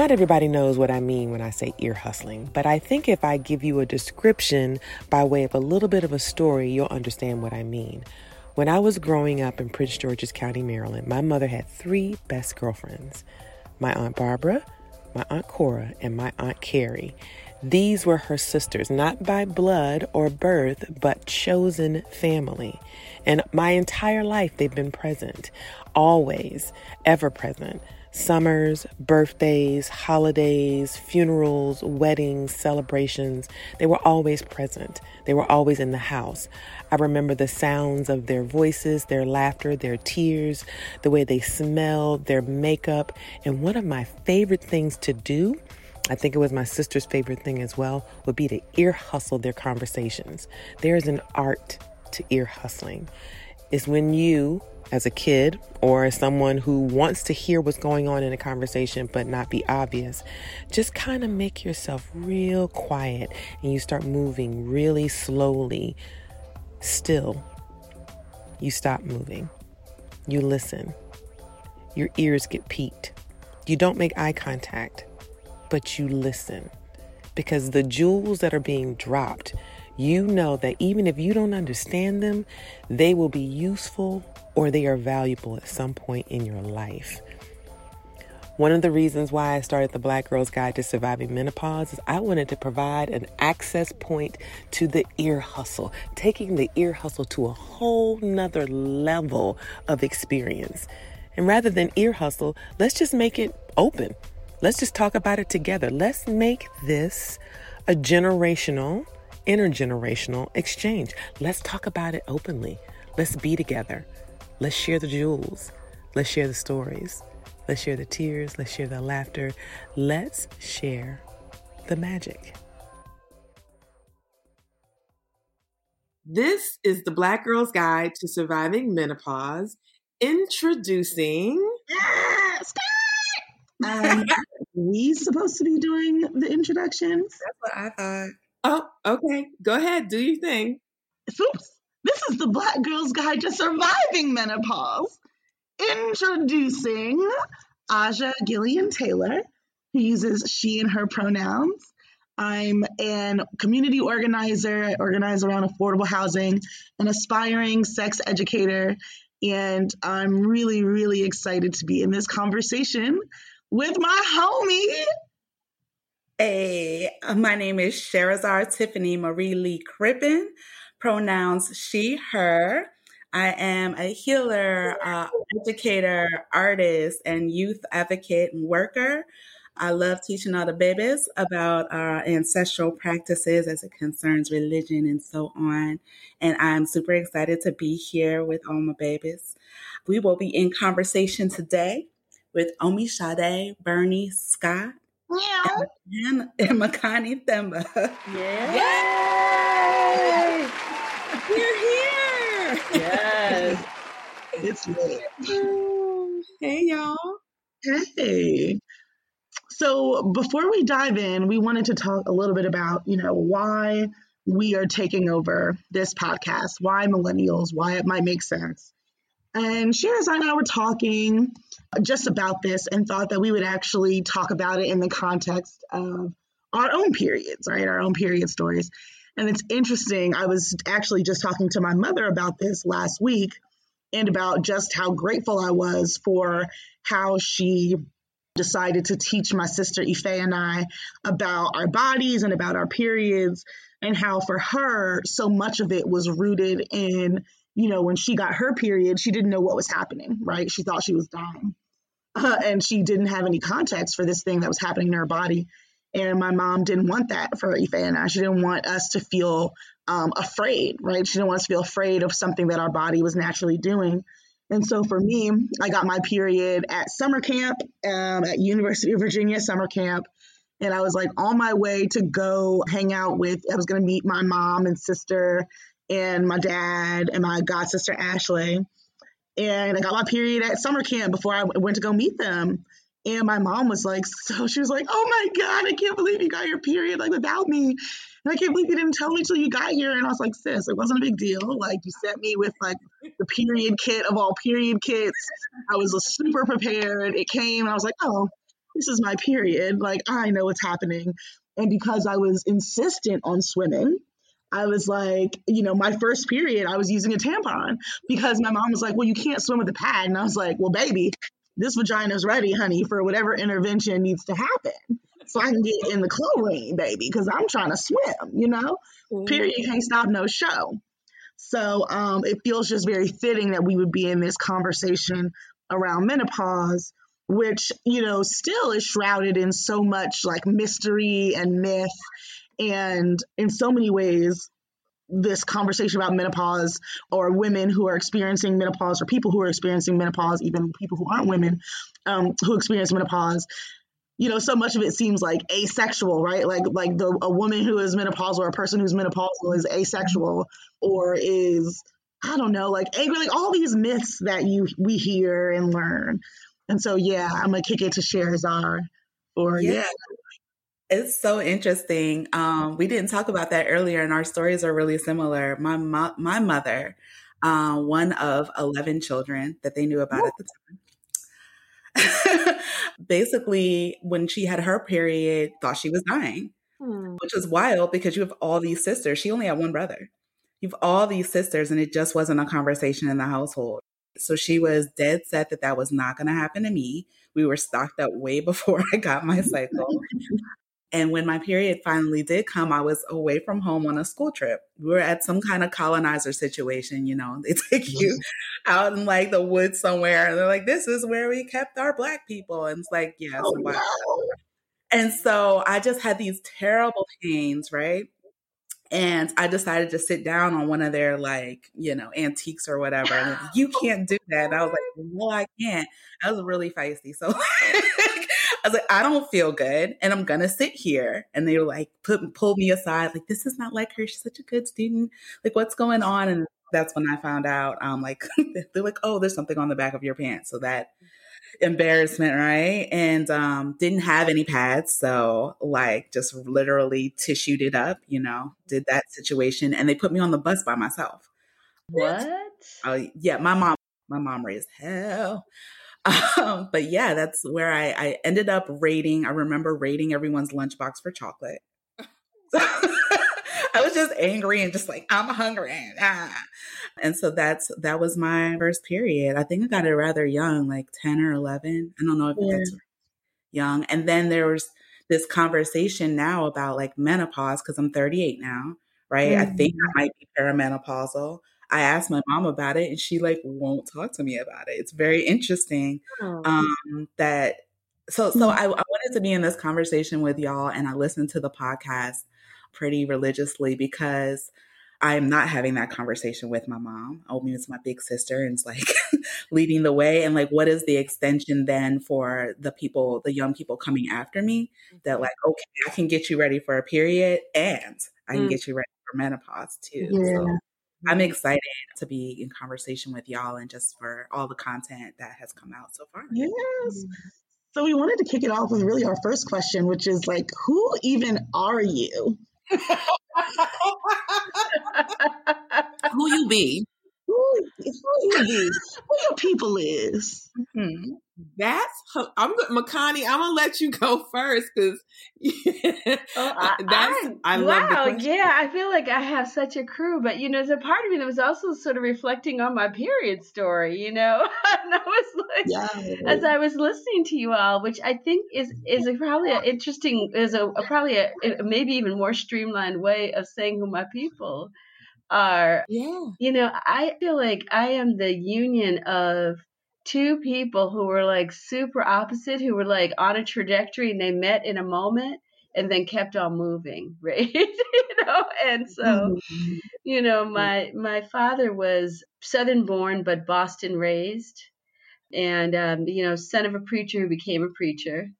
Not everybody knows what I mean when I say ear hustling, but I think if I give you a description by way of a little bit of a story, you'll understand what I mean. When I was growing up in Prince George's County, Maryland, my mother had three best girlfriends my Aunt Barbara, my Aunt Cora, and my Aunt Carrie. These were her sisters, not by blood or birth, but chosen family. And my entire life, they've been present, always, ever present summers, birthdays, holidays, funerals, weddings, celebrations. They were always present. They were always in the house. I remember the sounds of their voices, their laughter, their tears, the way they smelled, their makeup. And one of my favorite things to do, I think it was my sister's favorite thing as well, would be to ear hustle their conversations. There is an art to ear hustling. Is when you as a kid or as someone who wants to hear what's going on in a conversation but not be obvious, just kind of make yourself real quiet and you start moving really slowly. Still, you stop moving. You listen. Your ears get peaked. You don't make eye contact, but you listen because the jewels that are being dropped you know that even if you don't understand them, they will be useful or they are valuable at some point in your life. One of the reasons why I started the Black Girl's Guide to Surviving Menopause is I wanted to provide an access point to the ear hustle, taking the ear hustle to a whole nother level of experience. And rather than ear hustle, let's just make it open. Let's just talk about it together. Let's make this a generational, intergenerational exchange. Let's talk about it openly. Let's be together. Let's share the jewels. Let's share the stories. Let's share the tears. Let's share the laughter. Let's share the magic. This is the Black Girl's Guide to Surviving Menopause, introducing. um, we supposed to be doing the introductions? That's what I thought. Oh, okay. Go ahead. Do your thing. Oops. This is the Black Girl's Guide to Surviving Menopause. Introducing Aja Gillian Taylor, who uses she and her pronouns. I'm an community organizer. I organize around affordable housing, an aspiring sex educator, and I'm really, really excited to be in this conversation with my homie. Hey, my name is Sherazar Tiffany Marie Lee Crippen pronouns she, her. I am a healer, uh, educator, artist, and youth advocate and worker. I love teaching all the babies about our ancestral practices as it concerns religion and so on. And I'm super excited to be here with all my babies. We will be in conversation today with Omisade, Bernie Scott, yeah. and, and Makani Themba. Yeah. Yay! We're here. Yes. it's lit. Hey, y'all. Hey. So before we dive in, we wanted to talk a little bit about, you know, why we are taking over this podcast, why millennials, why it might make sense. And Sherazar and I were talking just about this and thought that we would actually talk about it in the context of our own periods, right? Our own period stories. And it's interesting. I was actually just talking to my mother about this last week and about just how grateful I was for how she decided to teach my sister Ife and I about our bodies and about our periods and how for her so much of it was rooted in you know when she got her period she didn't know what was happening right she thought she was dying uh, and she didn't have any context for this thing that was happening in her body and my mom didn't want that for Ife and I. She didn't want us to feel um, afraid, right? She didn't want us to feel afraid of something that our body was naturally doing. And so for me, I got my period at summer camp um, at University of Virginia summer camp. And I was like on my way to go hang out with, I was going to meet my mom and sister and my dad and my god sister Ashley. And I got my period at summer camp before I went to go meet them. And my mom was like, so she was like, oh my God, I can't believe you got your period like without me. And I can't believe you didn't tell me till you got here. And I was like, sis, it wasn't a big deal. Like you sent me with like the period kit of all period kits. I was uh, super prepared. It came I was like, oh, this is my period. Like I know what's happening. And because I was insistent on swimming, I was like, you know, my first period, I was using a tampon because my mom was like, well, you can't swim with a pad. And I was like, well, baby, this vagina is ready, honey, for whatever intervention needs to happen. So I can get in the chlorine, baby, because I'm trying to swim, you know? Mm-hmm. Period. Can't stop no show. So um, it feels just very fitting that we would be in this conversation around menopause, which, you know, still is shrouded in so much like mystery and myth. And in so many ways, this conversation about menopause or women who are experiencing menopause or people who are experiencing menopause, even people who aren't women um, who experience menopause. You know, so much of it seems like asexual, right? Like like the a woman who is menopausal or a person who's menopausal is asexual or is I don't know, like angry, like all these myths that you we hear and learn. And so yeah, I'm gonna kick it to Sherazar for yeah. yeah it's so interesting. Um, we didn't talk about that earlier, and our stories are really similar. My mo- my mother, uh, one of eleven children that they knew about at the time, basically, when she had her period, thought she was dying, hmm. which is wild because you have all these sisters. She only had one brother. You have all these sisters, and it just wasn't a conversation in the household. So she was dead set that that was not going to happen to me. We were stocked up way before I got my cycle. And when my period finally did come, I was away from home on a school trip. We were at some kind of colonizer situation, you know. They take mm-hmm. you out in like the woods somewhere and they're like, this is where we kept our black people. And it's like, yes. Oh, wow. And so I just had these terrible pains, right? And I decided to sit down on one of their like, you know, antiques or whatever. And you can't do that. And I was like, well, I can't. I was really feisty. So I was like, I don't feel good and I'm gonna sit here. And they were like, put pull me aside, like, this is not like her. She's such a good student. Like, what's going on? And that's when I found out, um, like, they're like, oh, there's something on the back of your pants. So that embarrassment, right? And um, didn't have any pads. So, like, just literally tissued it up, you know, did that situation. And they put me on the bus by myself. What? Oh, yeah. My mom, my mom raised hell. Um, but yeah, that's where I, I ended up rating. I remember rating everyone's lunchbox for chocolate. I was just angry and just like, I'm hungry. Ah. And so that's that was my first period. I think I got it rather young, like 10 or 11. I don't know if yeah. that's young. And then there was this conversation now about like menopause because I'm 38 now, right? Mm-hmm. I think I might be perimenopausal. I asked my mom about it and she like won't talk to me about it. It's very interesting oh. um, that so so I, I wanted to be in this conversation with y'all and I listened to the podcast pretty religiously because I'm not having that conversation with my mom. Omi is my big sister and it's like leading the way. And like, what is the extension then for the people, the young people coming after me that mm-hmm. like, okay, I can get you ready for a period and I can mm. get you ready for menopause too. Yeah. So I'm mm-hmm. excited to be in conversation with y'all and just for all the content that has come out so far. Yes. So we wanted to kick it off with really our first question, which is like, who even are you? who you be? Who, it's so easy. Where your people is. Mm-hmm. That's I'm good, Makani. I'm gonna let you go first because oh, I, that's I, I wow, yeah. I feel like I have such a crew, but you know, there's a part of me that was also sort of reflecting on my period story. You know, and I was like, yeah. as I was listening to you all, which I think is is a, probably an interesting, is a, a probably a, a maybe even more streamlined way of saying who my people are. Yeah, you know, I feel like I am the union of two people who were like super opposite, who were like on a trajectory and they met in a moment and then kept on moving, right? you know, and so, mm-hmm. you know, my my father was Southern born but Boston raised, and um, you know, son of a preacher who became a preacher.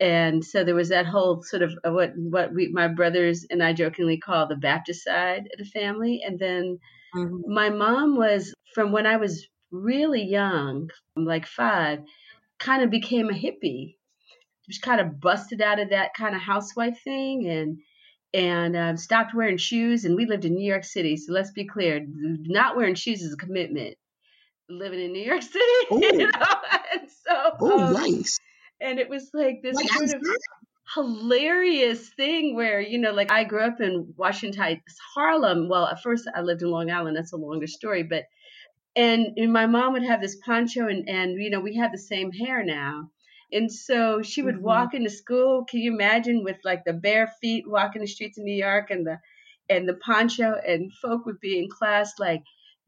And so there was that whole sort of what what we my brothers and I jokingly call the Baptist side of the family, and then mm-hmm. my mom was from when I was really young, like five, kind of became a hippie. Just kind of busted out of that kind of housewife thing and and um, stopped wearing shoes. And we lived in New York City, so let's be clear: not wearing shoes is a commitment. Living in New York City, you know? and so oh, um, nice. And it was like this like, sort of hilarious thing where you know, like I grew up in Washington Heights, Harlem. Well, at first I lived in Long Island. That's a longer story, but and, and my mom would have this poncho and, and you know we had the same hair now and so she would mm-hmm. walk into school can you imagine with like the bare feet walking the streets of new york and the and the poncho and folk would be in class like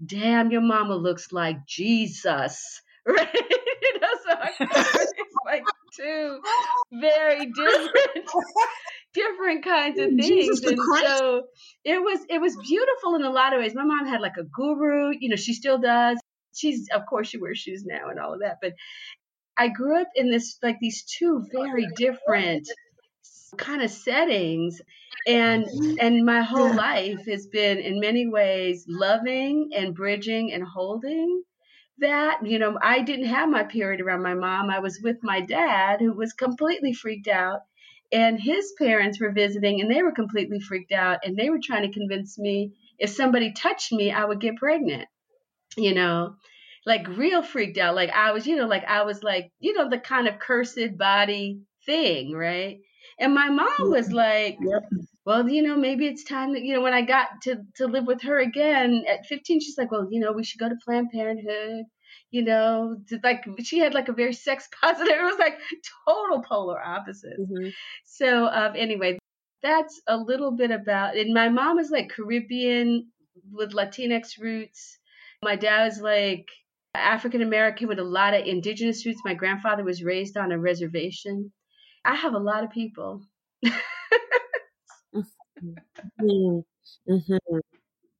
damn your mama looks like jesus right you know so like two very different different kinds of things. and so it was it was beautiful in a lot of ways. My mom had like a guru, you know, she still does. She's of course she wears shoes now and all of that, but I grew up in this like these two very different kind of settings and and my whole life has been in many ways loving and bridging and holding that you know i didn't have my period around my mom i was with my dad who was completely freaked out and his parents were visiting and they were completely freaked out and they were trying to convince me if somebody touched me, I would get pregnant, you know, like real freaked out. Like I was, you know, like I was like, you know, the kind of cursed body thing, right? And my mom was mm-hmm. like, well, you know, maybe it's time that, you know, when I got to, to live with her again at 15, she's like, well, you know, we should go to Planned Parenthood you know, like she had like a very sex positive. It was like total polar opposites. Mm-hmm. So um, anyway, that's a little bit about. And my mom is like Caribbean with Latinx roots. My dad is like African American with a lot of indigenous roots. My grandfather was raised on a reservation. I have a lot of people. mm-hmm. Mm-hmm.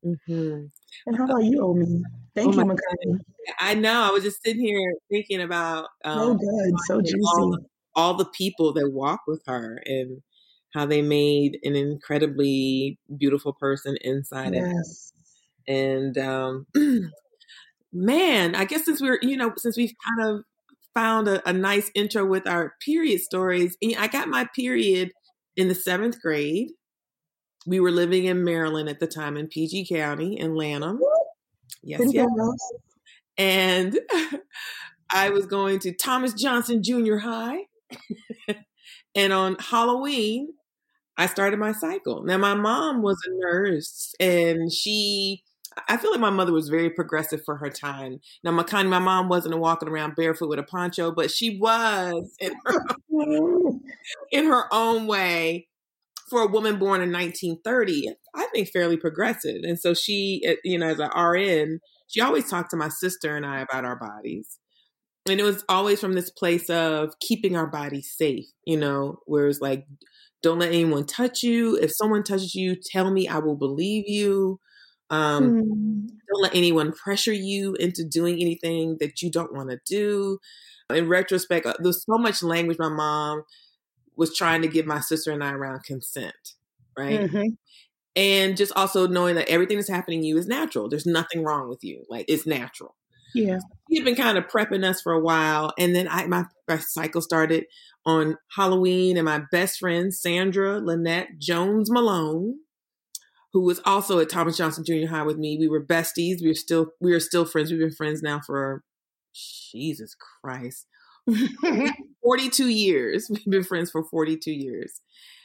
mm-hmm. And how about you, Omi? Thank oh you, Makani. I know. I was just sitting here thinking about um, so good, so juicy. All, all, the people that walk with her and how they made an incredibly beautiful person inside yes. it. And um, man, I guess since we're you know since we've kind of found a, a nice intro with our period stories, I got my period in the seventh grade we were living in Maryland at the time in PG County in Lanham. Yes, yes. And I was going to Thomas Johnson Junior High. and on Halloween, I started my cycle. Now, my mom was a nurse and she, I feel like my mother was very progressive for her time. Now, my kind, my mom wasn't walking around barefoot with a poncho, but she was in her, in her own way for a woman born in 1930, I think fairly progressive. And so she, eh, you know, as an RN, she always talked to my sister and I about our bodies. And it was always from this place of keeping our bodies safe, you know, where it's like, don't let anyone touch you. If someone touches you, tell me, I will believe you. Um, mm. Don't let anyone pressure you into doing anything that you don't want to do. In retrospect, uh, there's so much language my mom was trying to give my sister and I around consent, right? Mm-hmm. And just also knowing that everything that's happening to you is natural. There's nothing wrong with you. Like it's natural. Yeah. He had been kind of prepping us for a while. And then I my, my cycle started on Halloween and my best friend, Sandra Lynette Jones Malone, who was also at Thomas Johnson Junior High with me. We were besties. We were still we are still friends. We've been friends now for Jesus Christ. 42 years. We've been friends for 42 years.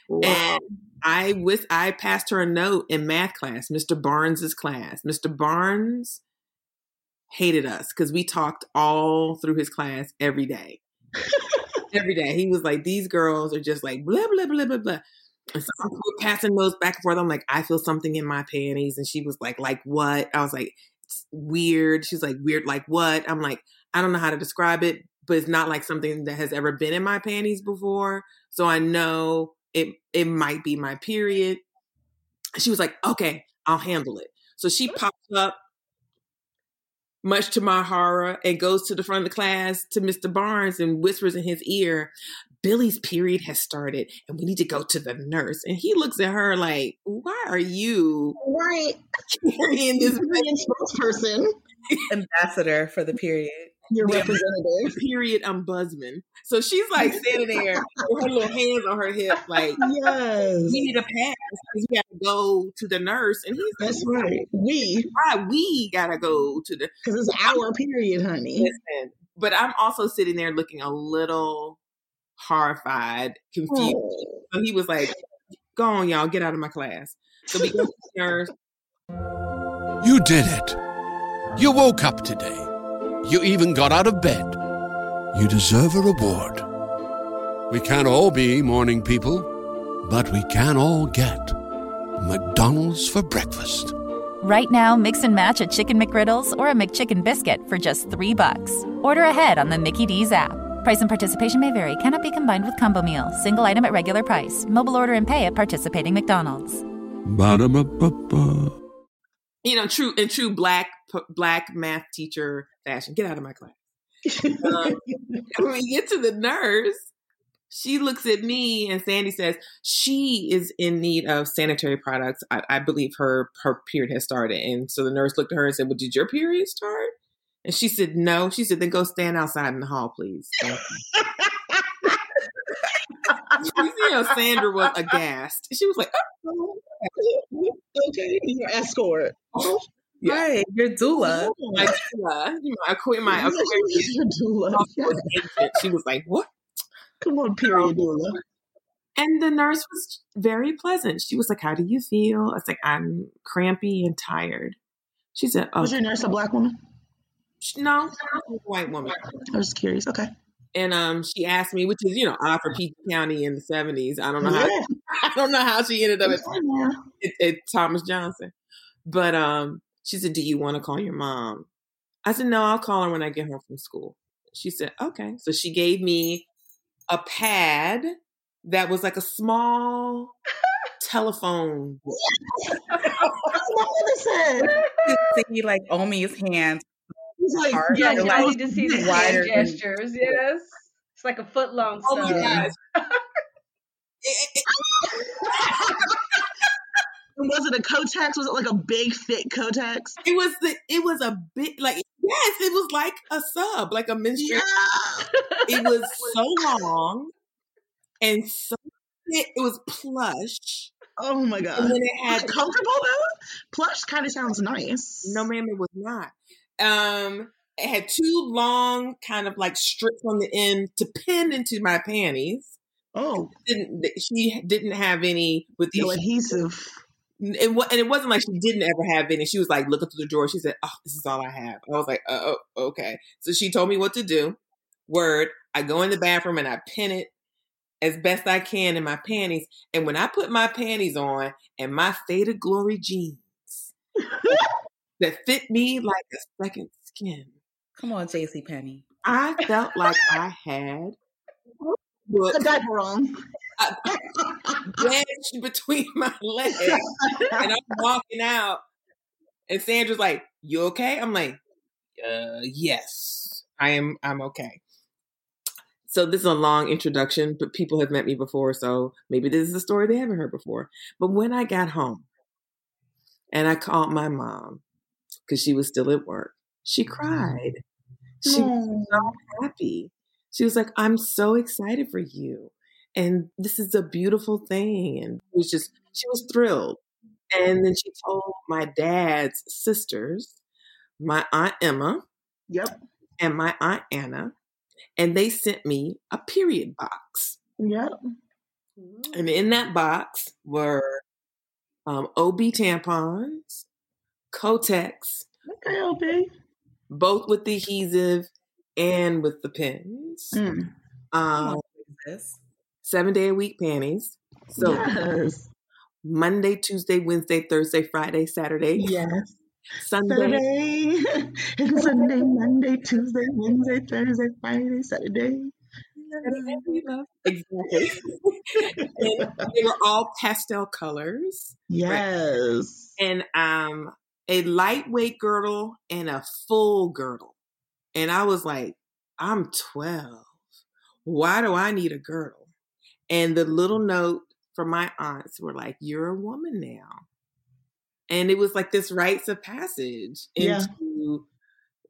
Wow. And I with I passed her a note in math class, Mr. Barnes's class. Mr. Barnes hated us because we talked all through his class every day. every day. He was like, These girls are just like blah blah blah blah blah. And so I'm passing those back and forth. I'm like, I feel something in my panties. And she was like, like what? I was like, it's weird. She's like, weird, like what? I'm like, I don't know how to describe it, but it's not like something that has ever been in my panties before. So I know it it might be my period. She was like, okay, I'll handle it. So she pops up, much to my horror, and goes to the front of the class to Mr. Barnes and whispers in his ear, Billy's period has started and we need to go to the nurse. And he looks at her like, why are you right carrying this spokesperson? Ambassador for the period. Your representative. Period ombudsman. So she's like standing there with her little hands on her hip, like, yes. we need a pass because we gotta go to the nurse. And he's That's right. We. Right, we gotta go to the because it's our period, honey. Listen, but I'm also sitting there looking a little horrified, confused. Oh. So he was like, Go on, y'all, get out of my class. So we go to the nurse. You did it. You woke up today. You even got out of bed. You deserve a reward. We can't all be morning people, but we can all get McDonald's for breakfast. Right now, mix and match a chicken McGriddles or a McChicken biscuit for just three bucks. Order ahead on the Mickey D's app. Price and participation may vary. Cannot be combined with combo meal. Single item at regular price. Mobile order and pay at participating McDonald's. Ba-da-ba-ba-ba. You know, true in true black black math teacher fashion. Get out of my class. um, when we get to the nurse, she looks at me and Sandy says she is in need of sanitary products. I, I, believe her her period has started, and so the nurse looked at her and said, "Well, did your period start?" And she said, "No." She said, "Then go stand outside in the hall, please." you know, Sandra was aghast. She was like, oh. "Okay, your escort." Yeah. Right, your doula. My doula. My, my Aquarius. Your doula. She was like, what? Come on, period doula. And the nurse was very pleasant. She was like, how do you feel? I was like, I'm crampy and tired. She said, okay. Was your nurse a black woman? No, a white woman. I was curious. Okay. And um, she asked me, which is you know odd for PG County in the seventies. I don't know yeah. how I don't know how she ended up at, at, at Thomas Johnson, but um, she said, Do you want to call your mom? I said, No, I'll call her when I get home from school. She said, Okay. So she gave me a pad that was like a small telephone. That's what mother said. See, like Omi's hands. Like, yeah, I need to see the hand gestures. Yes. It's like a foot long. Oh my gosh. was it a Kotex? Was it like a big thick Kotex? It was the it was a big like yes, it was like a sub, like a menstrual. Yeah. it was so long and so it, it was plush. Oh my god! And then it had comfortable though. Plush kind of sounds nice. No, ma'am, it was not. Um, it had two long, kind of like strips on the end to pin into my panties. Oh, didn't she didn't have any with the no adhesive it, and it wasn't like she didn't ever have any. She was like looking through the drawer. She said, "Oh, this is all I have." I was like, uh, "Oh, okay." So she told me what to do. Word. I go in the bathroom and I pin it as best I can in my panties. And when I put my panties on and my faded glory jeans that fit me like a second skin. Come on, JC Penney. I felt like I had the diaper on wedged between my legs, and I'm walking out, and Sandra's like, "You okay?" I'm like, uh, "Yes, I am. I'm okay." So this is a long introduction, but people have met me before, so maybe this is a story they haven't heard before. But when I got home, and I called my mom because she was still at work, she cried. She was so happy. She was like, "I'm so excited for you." And this is a beautiful thing. And it was just, she was thrilled. And then she told my dad's sisters, my aunt Emma, yep, and my aunt Anna, and they sent me a period box. Yep. And in that box were um, OB tampons, Kotex, okay, OB, both with the adhesive and with the pins. Mm. Um, seven day a week panties. So yes. Monday, Tuesday, Wednesday, Thursday, Friday, Saturday. Yes. Sunday. Saturday Sunday, Monday, Tuesday, Wednesday, Thursday, Friday, Saturday. Exactly. and they were all pastel colors. Yes. Right? And um a lightweight girdle and a full girdle. And I was like, I'm 12. Why do I need a girdle? And the little note from my aunts were like, You're a woman now. And it was like this rites of passage into, yeah.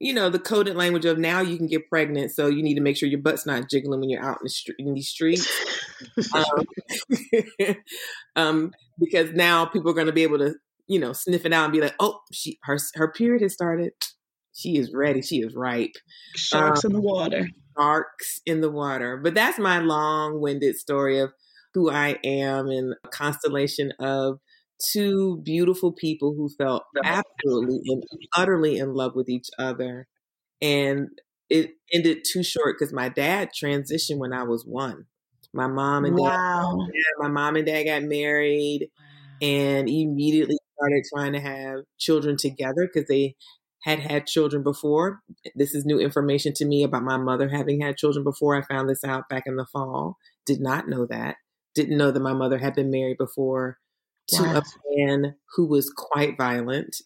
you know, the coded language of now you can get pregnant. So you need to make sure your butt's not jiggling when you're out in, the street, in these streets. um, um, because now people are going to be able to, you know, sniff it out and be like, oh, she her her period has started. She is ready. She is ripe. Sharks um, in the water. Sharks in the water. But that's my long-winded story of who I am and a constellation of two beautiful people who felt absolutely and utterly in love with each other. And it ended too short because my dad transitioned when I was one. My mom and wow. dad, my mom and dad got married and immediately started trying to have children together because they had had children before. This is new information to me about my mother having had children before. I found this out back in the fall. Did not know that. Didn't know that my mother had been married before to wow. a man who was quite violent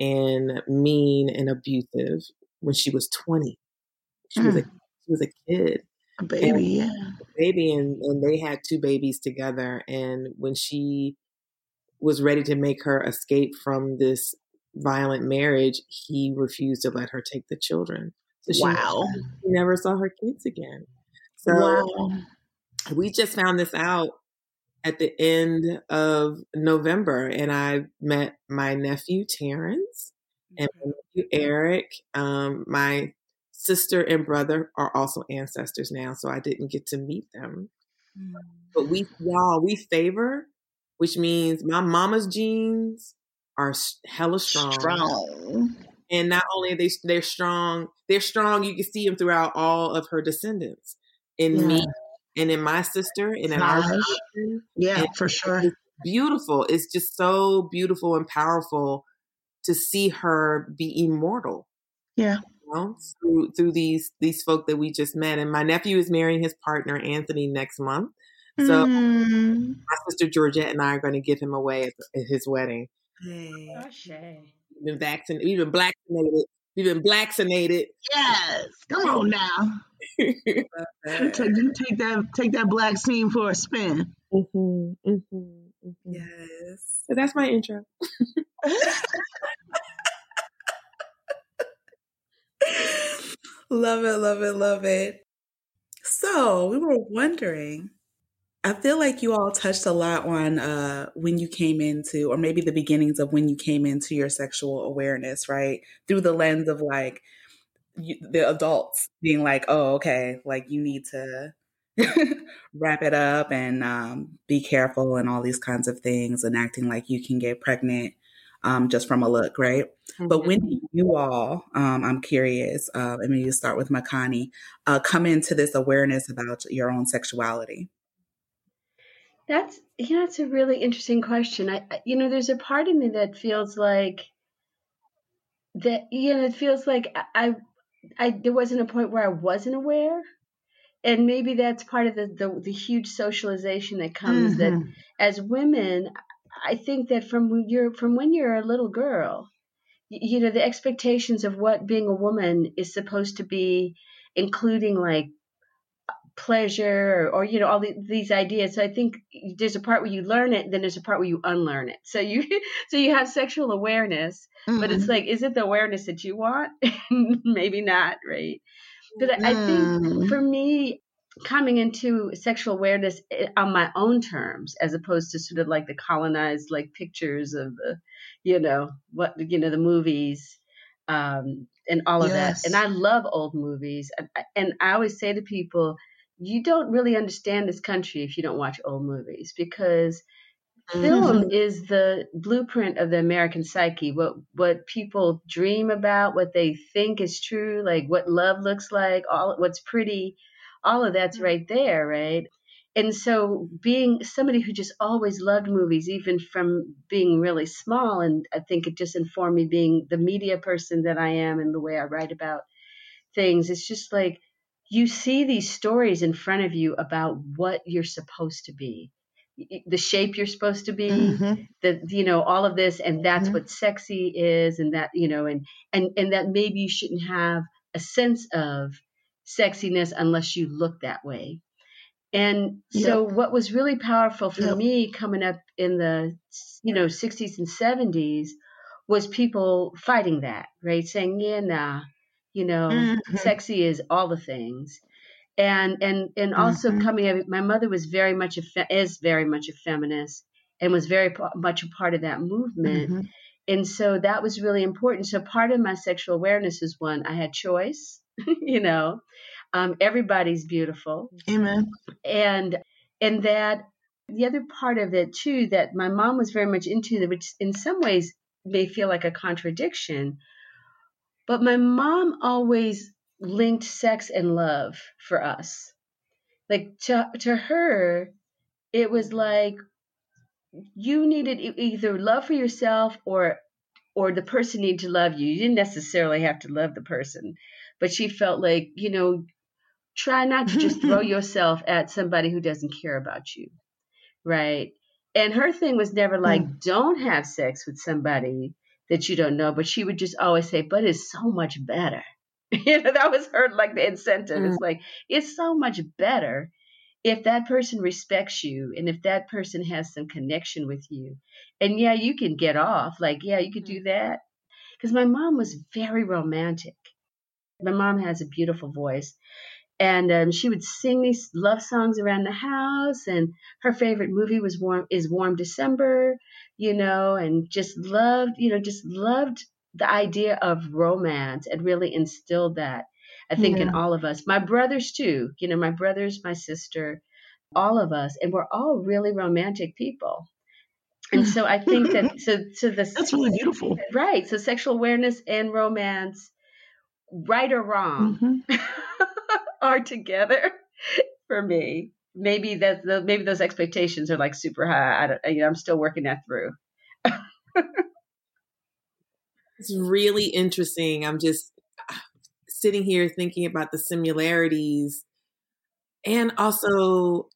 and mean and abusive when she was 20. She mm. was a hmm. she was a kid. A baby, and, yeah. A baby and, and they had two babies together and when she was ready to make her escape from this violent marriage, he refused to let her take the children. So she, wow. She never saw her kids again. So wow. we just found this out at the end of November, and I met my nephew Terrence and my nephew Eric. Um, my sister and brother are also ancestors now, so I didn't get to meet them. Mm. But we, y'all, we favor, which means my mama's genes are hella strong. Strong. And not only are they they're strong, they're strong. You can see them throughout all of her descendants. In yeah. me, and in my sister and in our sister. Yeah, for sure. It's beautiful. It's just so beautiful and powerful to see her be immortal. Yeah. You know, through through these these folk that we just met. And my nephew is marrying his partner Anthony next month. So mm. my sister Georgette and I are going to give him away at, at his wedding. Hey. We've been vaccinated. We've been vaccinated. We've been vaccinated. Yes. Come on now take, take that take that black scene for a spin. Mm-hmm, mm-hmm, mm-hmm. Yes. So that's my intro. love it, love it, love it. So we were wondering. I feel like you all touched a lot on uh, when you came into, or maybe the beginnings of when you came into your sexual awareness, right? Through the lens of like you, the adults being like, "Oh, okay, like you need to wrap it up and um, be careful and all these kinds of things," and acting like you can get pregnant um, just from a look, right? Mm-hmm. But when you all, um, I'm curious, uh, I mean, you start with Makani, uh, come into this awareness about your own sexuality? That's you know, it's a really interesting question. I, you know, there's a part of me that feels like that. You know, it feels like I I there wasn't a point where I wasn't aware. And maybe that's part of the, the, the huge socialization that comes mm-hmm. that as women, I think that from you're from when you're a little girl, you know, the expectations of what being a woman is supposed to be, including like pleasure or, or, you know all the, these ideas so i think there's a part where you learn it then there's a part where you unlearn it so you so you have sexual awareness mm-hmm. but it's mm-hmm. like is it the awareness that you want maybe not right but mm. i think mm. for me coming into sexual awareness eh, on my own terms as opposed to sort of like the colonized like pictures of the you know what you know the movies um, and all of yes. that and i love old movies and, and i always say to people you don't really understand this country if you don't watch old movies because film mm-hmm. is the blueprint of the American psyche. What what people dream about, what they think is true, like what love looks like, all what's pretty, all of that's mm-hmm. right there, right? And so being somebody who just always loved movies, even from being really small, and I think it just informed me being the media person that I am and the way I write about things. It's just like you see these stories in front of you about what you're supposed to be the shape you're supposed to be mm-hmm. the you know all of this and that's mm-hmm. what sexy is and that you know and and and that maybe you shouldn't have a sense of sexiness unless you look that way and yep. so what was really powerful for yep. me coming up in the you know 60s and 70s was people fighting that right saying yeah nah you know mm-hmm. sexy is all the things and and and also mm-hmm. coming my mother was very much a is very much a feminist and was very much a part of that movement mm-hmm. and so that was really important so part of my sexual awareness is one i had choice you know um, everybody's beautiful amen and and that the other part of it too that my mom was very much into which in some ways may feel like a contradiction but my mom always linked sex and love for us. Like to to her, it was like you needed either love for yourself or or the person needed to love you. You didn't necessarily have to love the person, but she felt like, you know, try not to just throw yourself at somebody who doesn't care about you. Right? And her thing was never like, mm. don't have sex with somebody that you don't know, but she would just always say, but it's so much better. you know, that was her like the incentive. Mm. It's like it's so much better if that person respects you and if that person has some connection with you. And yeah, you can get off. Like, yeah, you could do mm. that. Because my mom was very romantic. My mom has a beautiful voice. And um, she would sing these love songs around the house. And her favorite movie was Warm is Warm December, you know, and just loved, you know, just loved the idea of romance and really instilled that i think yeah. in all of us my brothers too you know my brothers my sister all of us and we're all really romantic people and so i think that so so the that's really beautiful right so sexual awareness and romance right or wrong mm-hmm. are together for me maybe that maybe those expectations are like super high I don't, you know i'm still working that through It's really interesting. I'm just sitting here thinking about the similarities and also,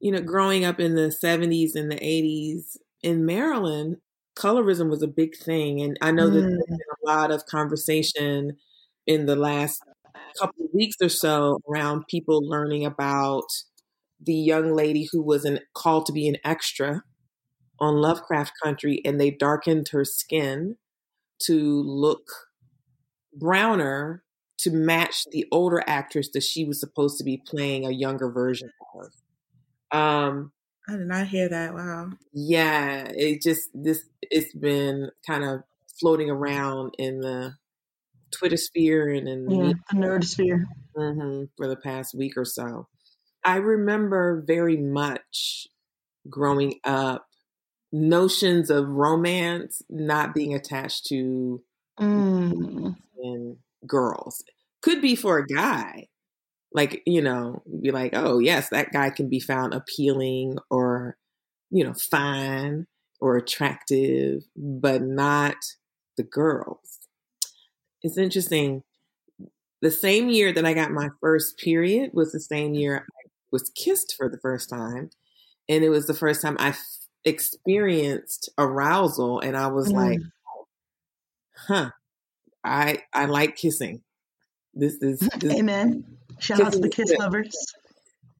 you know, growing up in the 70s and the 80s in Maryland, colorism was a big thing. And I know mm. that there's been a lot of conversation in the last couple weeks or so around people learning about the young lady who was an, called to be an extra on Lovecraft Country and they darkened her skin to look browner to match the older actress that she was supposed to be playing a younger version of. Um, I did not hear that. Wow. Yeah, it just this it's been kind of floating around in the Twitter sphere and in yeah, the nerd sphere mm-hmm, for the past week or so. I remember very much growing up notions of romance not being attached to mm. and girls. Could be for a guy. Like, you know, be like, oh, yes, that guy can be found appealing or, you know, fine or attractive, but not the girls. It's interesting. The same year that I got my first period was the same year I was kissed for the first time. And it was the first time I experienced arousal and I was mm. like, huh, I I like kissing. This is this, Amen. Shout out to the kiss lovers.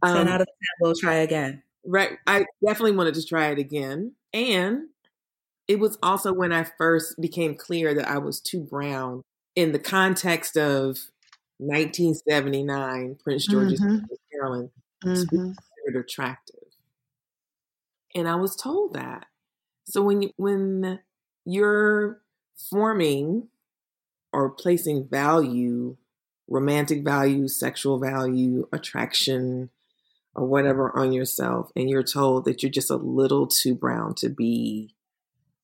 Um, 10 out of 10 will try again. Right. I definitely wanted to try it again. And it was also when I first became clear that I was too brown in the context of 1979, Prince George's mm-hmm. Carolyn. mm-hmm. considered attractive. And I was told that. So when you, when you're forming or placing value, romantic value, sexual value, attraction, or whatever on yourself, and you're told that you're just a little too brown to be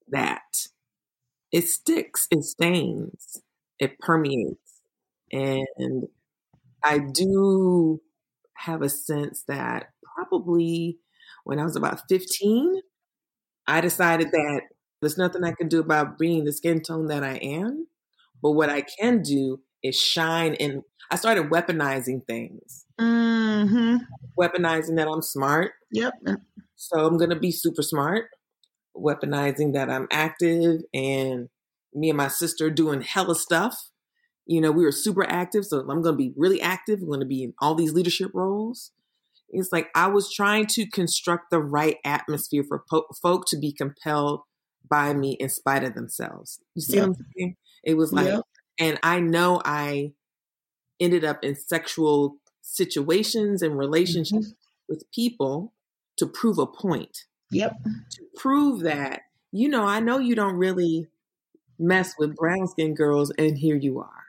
that, it sticks, it stains, it permeates. And I do have a sense that probably when I was about 15, I decided that there's nothing I can do about being the skin tone that I am. But what I can do is shine and I started weaponizing things. Mm-hmm. Weaponizing that I'm smart. Yep. So I'm going to be super smart. Weaponizing that I'm active and me and my sister doing hella stuff. You know, we were super active. So I'm going to be really active. I'm going to be in all these leadership roles. It's like I was trying to construct the right atmosphere for po- folk to be compelled by me in spite of themselves. You see yep. what I'm saying? It was like, yep. and I know I ended up in sexual situations and relationships mm-hmm. with people to prove a point. Yep. To prove that, you know, I know you don't really mess with brown skinned girls, and here you are.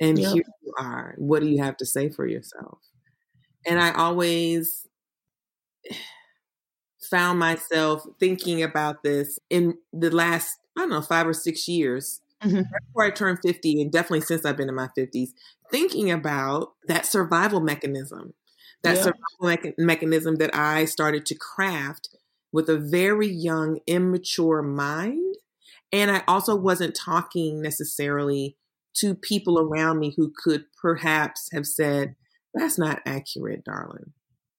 And yep. here you are. What do you have to say for yourself? And I always found myself thinking about this in the last, I don't know, five or six years. Mm-hmm. Before I turned 50, and definitely since I've been in my 50s, thinking about that survival mechanism, that yeah. survival me- mechanism that I started to craft with a very young, immature mind. And I also wasn't talking necessarily to people around me who could perhaps have said, that's not accurate, darling.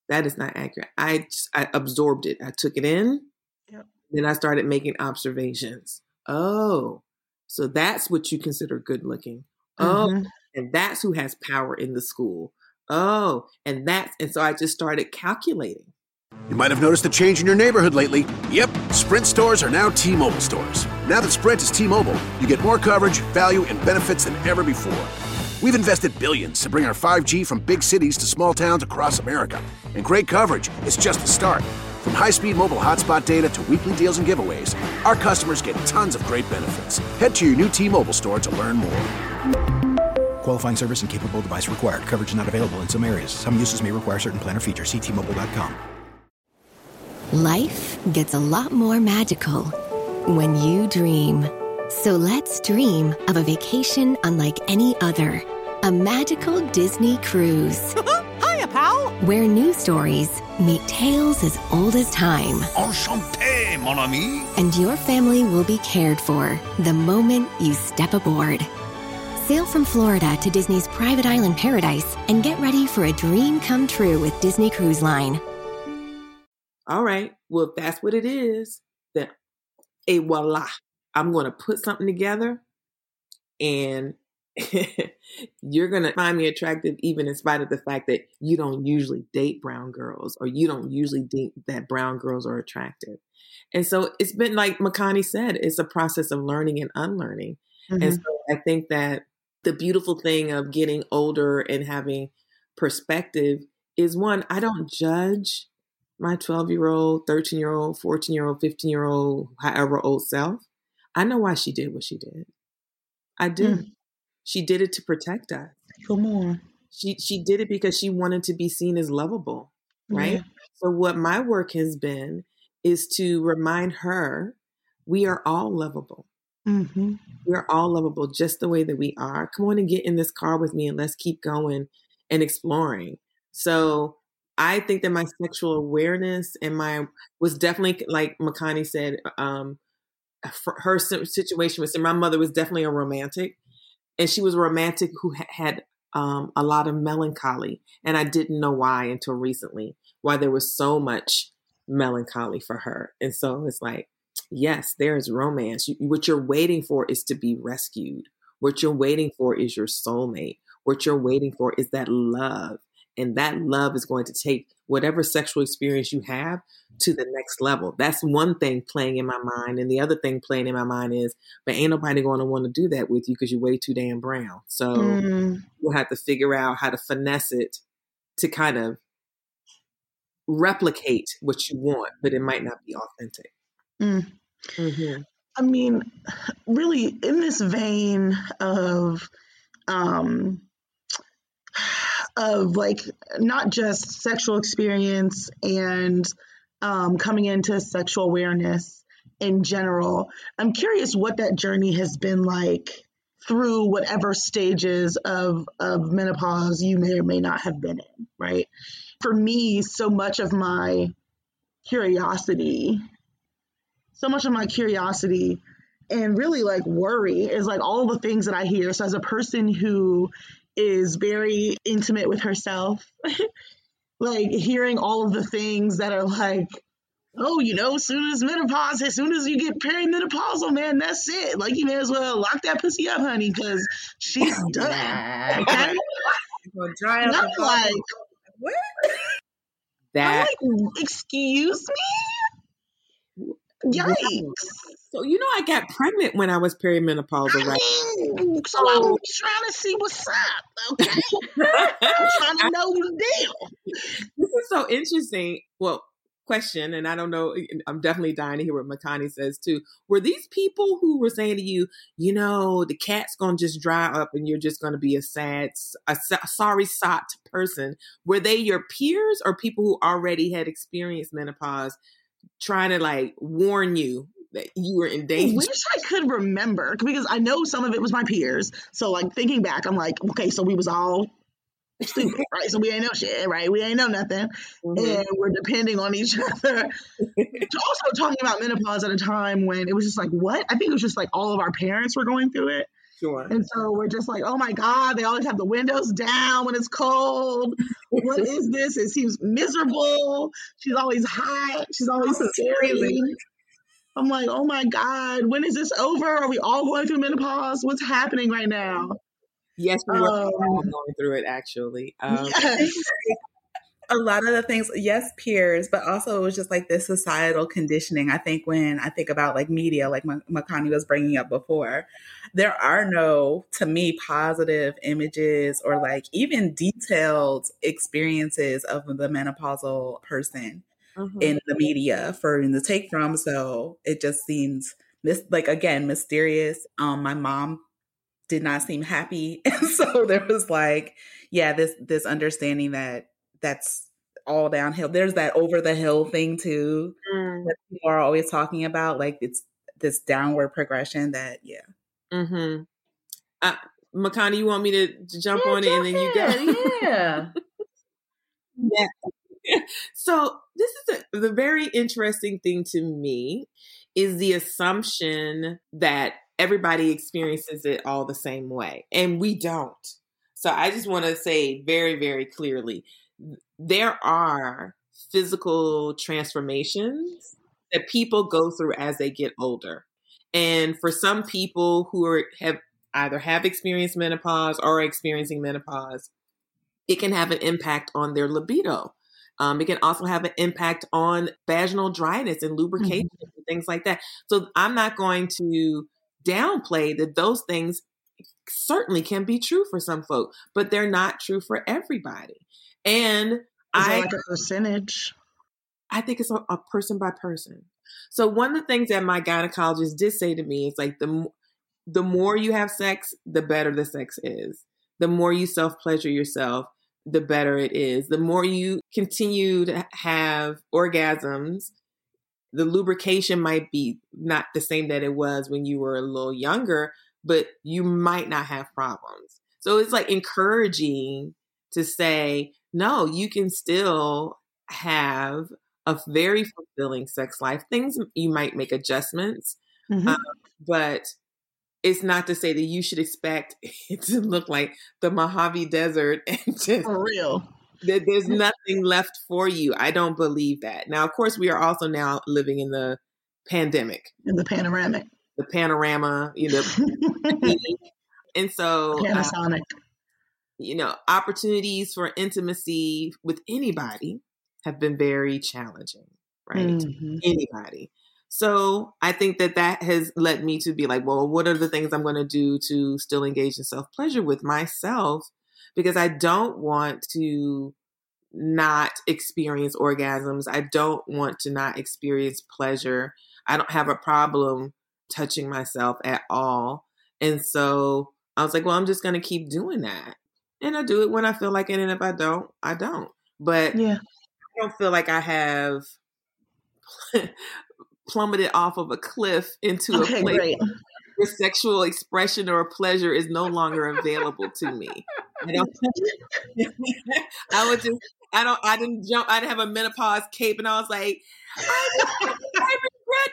That is not accurate. I just, I absorbed it. I took it in. Yep. Then I started making observations. Oh, so that's what you consider good looking. Oh, mm-hmm. and that's who has power in the school. Oh, and that's and so I just started calculating. You might have noticed a change in your neighborhood lately. Yep, Sprint stores are now T-Mobile stores. Now that Sprint is T-Mobile, you get more coverage, value, and benefits than ever before. We've invested billions to bring our 5G from big cities to small towns across America. And great coverage is just the start. From high-speed mobile hotspot data to weekly deals and giveaways, our customers get tons of great benefits. Head to your new T-Mobile store to learn more. Qualifying service and capable device required. Coverage not available in some areas. Some uses may require certain plan or features. Ctmobile.com. Life gets a lot more magical when you dream. So let's dream of a vacation unlike any other. A magical Disney cruise. Hiya, pal! Where new stories meet tales as old as time. Enchanté, mon ami! And your family will be cared for the moment you step aboard. Sail from Florida to Disney's private island paradise and get ready for a dream come true with Disney Cruise Line. All right. Well, that's what it is, then a voila. I'm going to put something together and you're going to find me attractive even in spite of the fact that you don't usually date brown girls or you don't usually think that brown girls are attractive. And so it's been like Makani said, it's a process of learning and unlearning. Mm-hmm. And so I think that the beautiful thing of getting older and having perspective is one, I don't judge my 12 year old, 13 year old, 14 year old, 15 year old, however old self. I know why she did what she did. I do. Mm. She did it to protect us. Come on. She she did it because she wanted to be seen as lovable, right? Yeah. So what my work has been is to remind her we are all lovable. Mm-hmm. We're all lovable just the way that we are. Come on and get in this car with me and let's keep going and exploring. So I think that my sexual awareness and my was definitely like Makani said, um, her situation was my mother was definitely a romantic and she was a romantic who had um, a lot of melancholy and i didn't know why until recently why there was so much melancholy for her and so it's like yes there's romance. You, what you're waiting for is to be rescued. What you're waiting for is your soulmate. What you're waiting for is that love and that love is going to take whatever sexual experience you have to the next level. That's one thing playing in my mind. And the other thing playing in my mind is, but ain't nobody going to want to do that with you because you're way too damn brown. So mm. we'll have to figure out how to finesse it to kind of replicate what you want, but it might not be authentic. Mm. Mm-hmm. I mean, really, in this vein of, um, of like not just sexual experience and um, coming into sexual awareness in general, I'm curious what that journey has been like through whatever stages of, of menopause you may or may not have been in, right? For me, so much of my curiosity so much of my curiosity and really like worry is like all the things that I hear. So as a person who is very intimate with herself, like hearing all of the things that are like, oh, you know, as soon as menopause, as soon as you get perimenopausal, man, that's it. Like you may as well lock that pussy up, honey, because she's done. Okay. Dry up I'm like, what? That I'm like, excuse me? Yikes. So you know I got pregnant when I was perimenopausal, right? Oh, so I'm trying to see what's up, okay? I'm trying to know the deal. This is so interesting. Well, question, and I don't know, eh, eh, I'm definitely dying to hear what Makani says too. Were these people who were saying to you, you know, the cat's gonna just dry up and you're just gonna be a sad, a sorry sot person? Were they your peers or people who already had experienced menopause trying to like warn you that you were in danger. I wish I could remember because I know some of it was my peers. So like thinking back, I'm like, okay, so we was all stupid, right? So we ain't know shit, right? We ain't know nothing, mm-hmm. and we're depending on each other. also talking about menopause at a time when it was just like, what? I think it was just like all of our parents were going through it. Sure. And so we're just like, oh my God, they always have the windows down when it's cold. what is this? It seems miserable. She's always hot. She's always scary. I'm like, oh my God, when is this over? Are we all going through menopause? What's happening right now? Yes, we are um, going through it actually. Um, yes a lot of the things, yes, peers, but also it was just like this societal conditioning. I think when I think about like media, like Makani was bringing up before, there are no, to me, positive images or like even detailed experiences of the menopausal person mm-hmm. in the media for in the take from. So it just seems this like again mysterious. Um, my mom did not seem happy, and so there was like, yeah, this this understanding that that's all downhill. There's that over the hill thing too mm. that people are always talking about. Like it's this downward progression that, yeah. Mm-hmm. Uh, Makani, you want me to, to jump yeah, on it and then you go? Yeah. yeah. So this is a, the very interesting thing to me is the assumption that everybody experiences it all the same way, and we don't. So I just want to say very, very clearly there are physical transformations that people go through as they get older. And for some people who are have either have experienced menopause or are experiencing menopause, it can have an impact on their libido. Um, it can also have an impact on vaginal dryness and lubrication mm-hmm. and things like that. So I'm not going to downplay that those things certainly can be true for some folk, but they're not true for everybody. And I like a percentage. I think it's a, a, person by person. So one of the things that my gynecologist did say to me is like the the more you have sex, the better the sex is. The more you self pleasure yourself, the better it is. The more you continue to have orgasms, the lubrication might be not the same that it was when you were a little younger, but you might not have problems. So it's like encouraging to say, no, you can still have a very fulfilling sex life. Things you might make adjustments, mm-hmm. um, but it's not to say that you should expect it to look like the Mojave Desert and just for real. That there's nothing left for you. I don't believe that. Now, of course, we are also now living in the pandemic, in the panoramic, the panorama, you know, and so uh, Panasonic. Uh, you know, opportunities for intimacy with anybody have been very challenging, right? Mm-hmm. Anybody. So I think that that has led me to be like, well, what are the things I'm going to do to still engage in self pleasure with myself? Because I don't want to not experience orgasms. I don't want to not experience pleasure. I don't have a problem touching myself at all. And so I was like, well, I'm just going to keep doing that. And I do it when I feel like it. And if I don't, I don't. But yeah. I don't feel like I have plummeted off of a cliff into okay, a place great. where sexual expression or pleasure is no longer available to me. I, don't, I would just, I don't, I didn't jump, I didn't have a menopause cape and I was like, I, I regret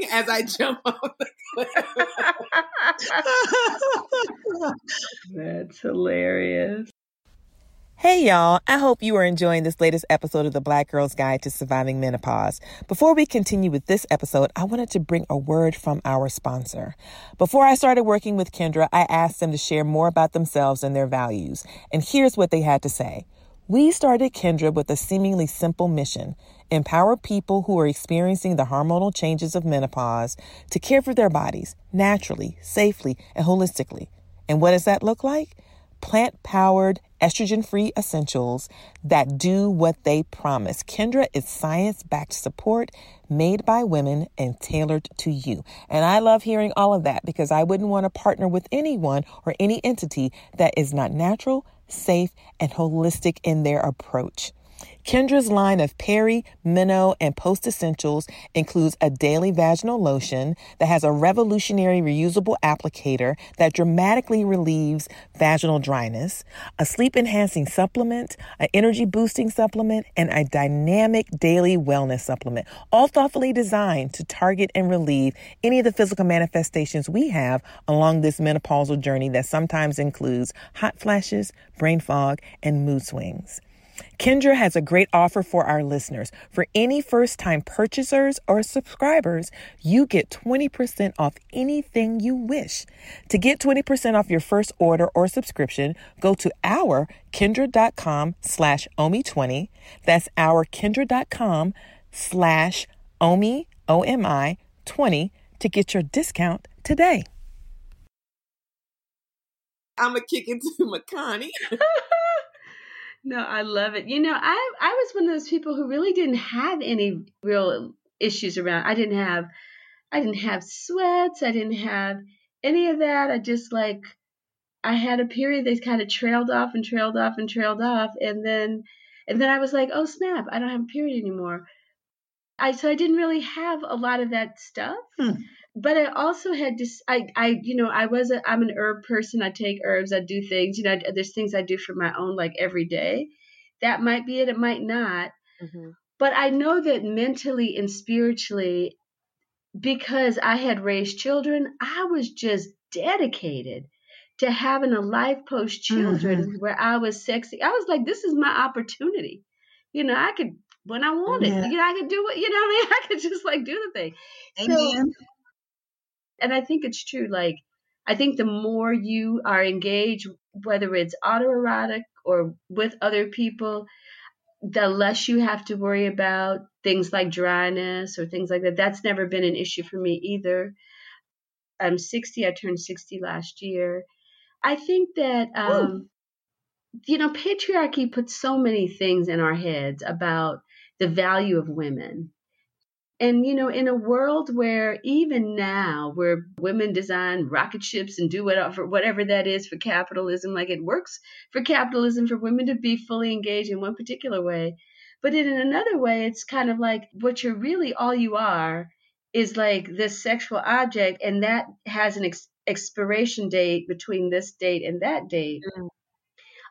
nothing as I jump off the cliff. That's hilarious. Hey y'all, I hope you are enjoying this latest episode of the Black Girl's Guide to Surviving Menopause. Before we continue with this episode, I wanted to bring a word from our sponsor. Before I started working with Kindra, I asked them to share more about themselves and their values. And here's what they had to say. We started Kindra with a seemingly simple mission empower people who are experiencing the hormonal changes of menopause to care for their bodies naturally, safely, and holistically. And what does that look like? Plant powered, estrogen free essentials that do what they promise. Kindra is science backed support made by women and tailored to you. And I love hearing all of that because I wouldn't want to partner with anyone or any entity that is not natural, safe, and holistic in their approach. Kindra's line of peri, meno, and post essentials includes a daily vaginal lotion that has a revolutionary reusable applicator that dramatically relieves vaginal dryness, a sleep enhancing supplement, an energy boosting supplement, and a dynamic daily wellness supplement, all thoughtfully designed to target and relieve any of the physical manifestations we have along this menopausal journey that sometimes includes hot flashes, brain fog, and mood swings. Kindra has a great offer for our listeners. For any first time purchasers or subscribers, you get 20% off anything you wish. To get 20% off your first order or subscription, go to our kindra.com slash omi20. That's our kindra.com slash omi, O-M-I 20 to get your discount today. I'm going to kick it to Makani. No, I love it. You know, I I was one of those people who really didn't have any real issues around. I didn't have I didn't have sweats, I didn't have any of that. I just like I had a period that kind of trailed off and trailed off and trailed off and then and then I was like, "Oh, snap, I don't have a period anymore." I so I didn't really have a lot of that stuff. Hmm but I also had just I I you know I was a I'm an herb person. I take herbs. I do things. You know, I, there's things I do for my own like every day. That might be it. It might not. Mm-hmm. But I know that mentally and spiritually, because I had raised children, I was just dedicated to having a life post children mm-hmm. where I was sexy. I was like, this is my opportunity. You know, I could when I wanted. Yeah. You know, I could do what You know, I mean, I could just like do the thing. Amen. So and I think it's true. Like, I think the more you are engaged, whether it's autoerotic or with other people, the less you have to worry about things like dryness or things like that. That's never been an issue for me either. I'm 60. I turned 60 last year. I think that, um, you know, patriarchy puts so many things in our heads about the value of women and, you know, in a world where even now, where women design rocket ships and do whatever, whatever that is for capitalism, like it works for capitalism for women to be fully engaged in one particular way. But in another way, it's kind of like what you're really all you are is like this sexual object, and that has an ex- expiration date between this date and that date. Mm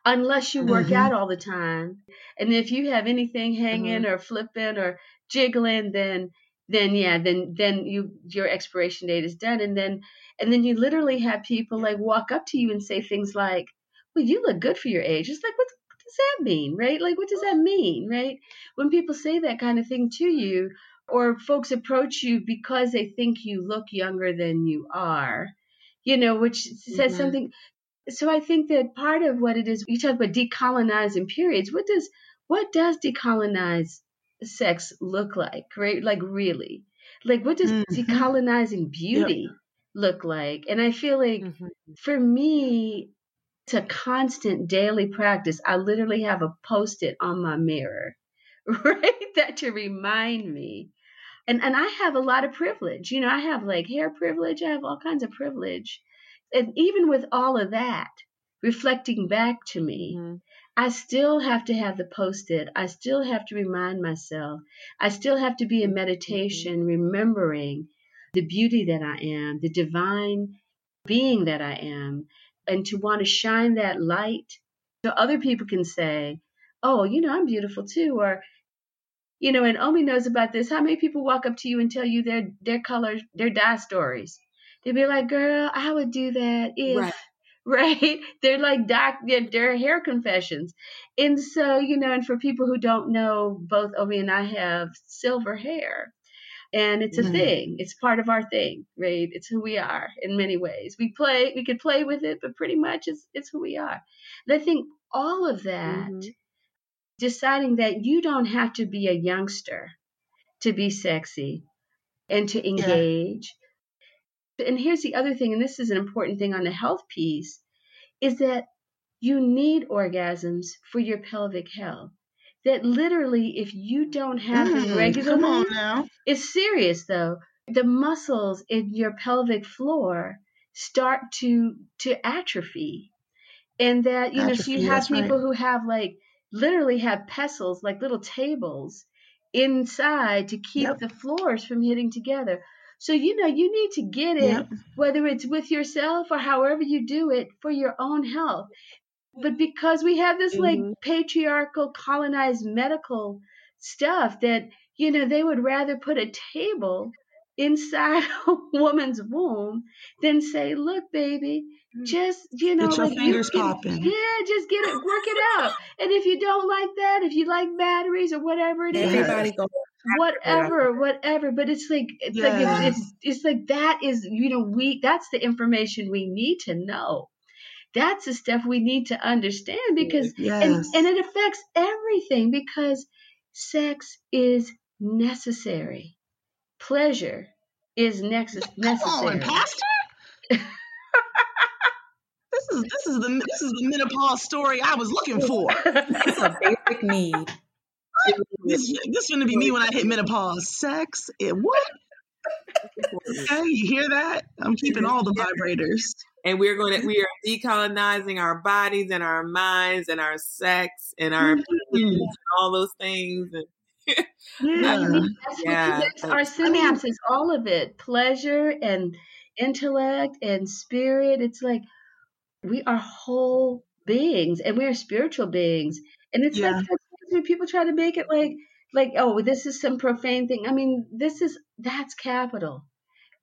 unless you work mm-hmm. out all the time. And if you have anything hanging mm-hmm. or flipping or jiggling, then then yeah, then then you your expiration date is done. And then and then you literally have people like walk up to you and say things like, Well, you look good for your age. It's like what what does that mean? Right? Like what does that mean? Right? When people say that kind of thing to you, or folks approach you because they think you look younger than you are, you know, which says mm-hmm. something so I think that part of what it is, you talk about decolonizing periods. What does what does decolonize sex look like? Right? Like really, like what does mm-hmm. decolonizing beauty yep. look like? And I feel like mm-hmm. for me, it's a constant daily practice. I literally have a post it on my mirror, right? That to remind me. And and I have a lot of privilege. You know, I have like hair privilege, I have all kinds of privilege. And even with all of that reflecting back to me, mm-hmm. I still have to have the post it. I still have to remind myself. I still have to be in meditation, mm-hmm. remembering the beauty that I am, the divine being that I am, and to want to shine that light so other people can say, oh, you know, I'm beautiful too. Or, you know, and Omi knows about this. How many people walk up to you and tell you their their color, their dye stories? They'd be like, girl, I would do that if right. right? They're like doc, they're hair confessions. And so, you know, and for people who don't know, both Omi and I have silver hair and it's a mm-hmm. thing it's part of our thing right it's who we are in many ways we play we could play with it but pretty much it's it's who we are and i think all of that mm-hmm. deciding that you don't have to be a youngster to be sexy and to engage yeah. And here's the other thing and this is an important thing on the health piece is that you need orgasms for your pelvic health that literally, if you don't have mm, them regularly, come on now. it's serious though. The muscles in your pelvic floor start to to atrophy, and that you atrophy, know, so you have people right. who have like literally have pestles, like little tables inside to keep yep. the floors from hitting together. So, you know, you need to get it, yep. whether it's with yourself or however you do it, for your own health but because we have this like mm-hmm. patriarchal colonized medical stuff that you know they would rather put a table inside a woman's womb than say look baby mm. just you know get your like fingers you can, popping yeah just get it work it out and if you don't like that if you like batteries or whatever it is everybody go whatever whatever but it's like it's yes. like it's, it's it's like that is you know we that's the information we need to know that's the stuff we need to understand because yes. and, and it affects everything because sex is necessary. Pleasure is necessary. Come on, Pastor. this is this is the this is the menopause story I was looking for. it's a basic need. This this is gonna be me when I hit menopause. Sex, it what? okay, you hear that? I'm keeping all the vibrators and we're going to we are decolonizing our bodies and our minds and our sex and our mm-hmm. and all those things and yeah, yeah. our synapses all of it pleasure and intellect and spirit it's like we are whole beings and we are spiritual beings and it's yeah. like when people try to make it like like oh this is some profane thing i mean this is that's capital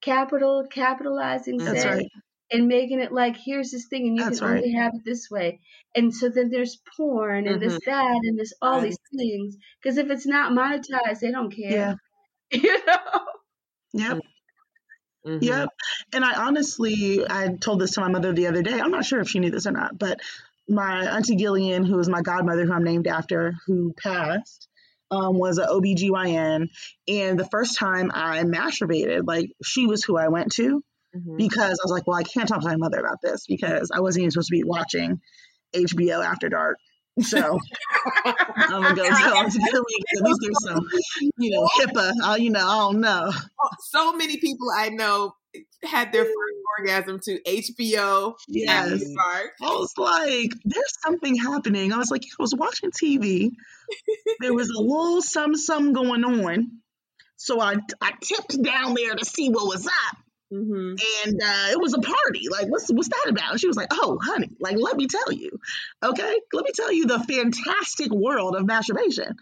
capital capitalizing that's sex, right and making it like here's this thing and you That's can right. only have it this way and so then there's porn and mm-hmm. this that and this all right. these things because if it's not monetized they don't care yeah. you know yep mm-hmm. yep and i honestly i told this to my mother the other day i'm not sure if she knew this or not but my auntie gillian who is my godmother who i'm named after who passed um, was an OBGYN. And the first time I masturbated, like she was who I went to mm-hmm. because I was like, well, I can't talk to my mother about this because I wasn't even supposed to be watching HBO after dark. So I'm gonna go tell them to At least there's some, you know, HIPAA. Uh, you know, I don't know. So many people I know had their first orgasm to HBO. Yes. I was like, there's something happening. I was like, I was watching TV. there was a little some some going on. So I I tipped down there to see what was up. Mm-hmm. And uh, it was a party. Like, what's what's that about? she was like, "Oh, honey, like let me tell you, okay, let me tell you the fantastic world of masturbation.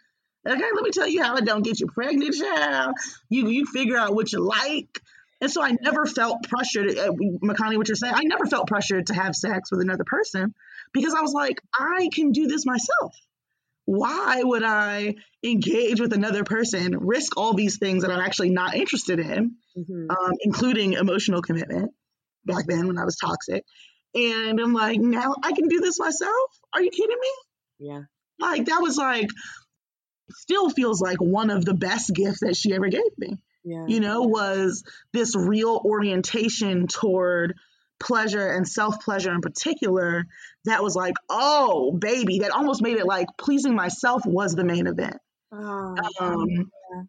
Okay, let me tell you how it don't get you pregnant, child. You you figure out what you like." And so I never felt pressured. Uh, Makani, what you're saying, I never felt pressured to have sex with another person because I was like, I can do this myself why would I engage with another person, risk all these things that I'm actually not interested in, mm-hmm. um, including emotional commitment back then when I was toxic? And I'm like, now I can do this myself? Are you kidding me? Yeah. Like, that was like, still feels like one of the best gifts that she ever gave me. Yeah. You know, was this real orientation toward pleasure and self pleasure in particular that was like, oh, baby, that almost made it like pleasing myself was the main event. Oh, um, yeah.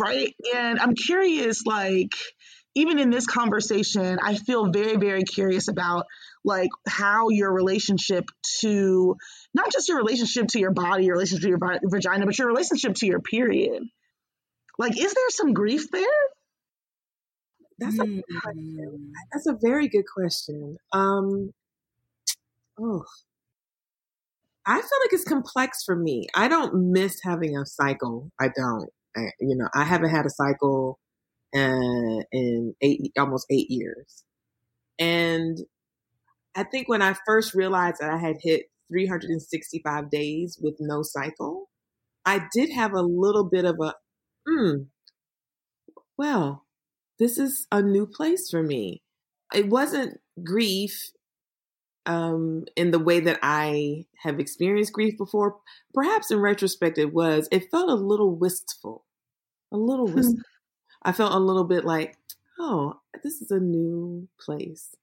Right. And I'm curious, like, even in this conversation, I feel very, very curious about like how your relationship to not just your relationship to your body, your relationship to your vagina, but your relationship to your period. Like, is there some grief there? That's a mm. that's a very good question. Um, oh, I feel like it's complex for me. I don't miss having a cycle. I don't. I, you know, I haven't had a cycle uh, in eight, almost eight years, and I think when I first realized that I had hit 365 days with no cycle, I did have a little bit of a, hmm, well, this is a new place for me. It wasn't grief um, in the way that I have experienced grief before. Perhaps in retrospect, it was. It felt a little wistful, a little hmm. wistful. I felt a little bit like, oh, this is a new place.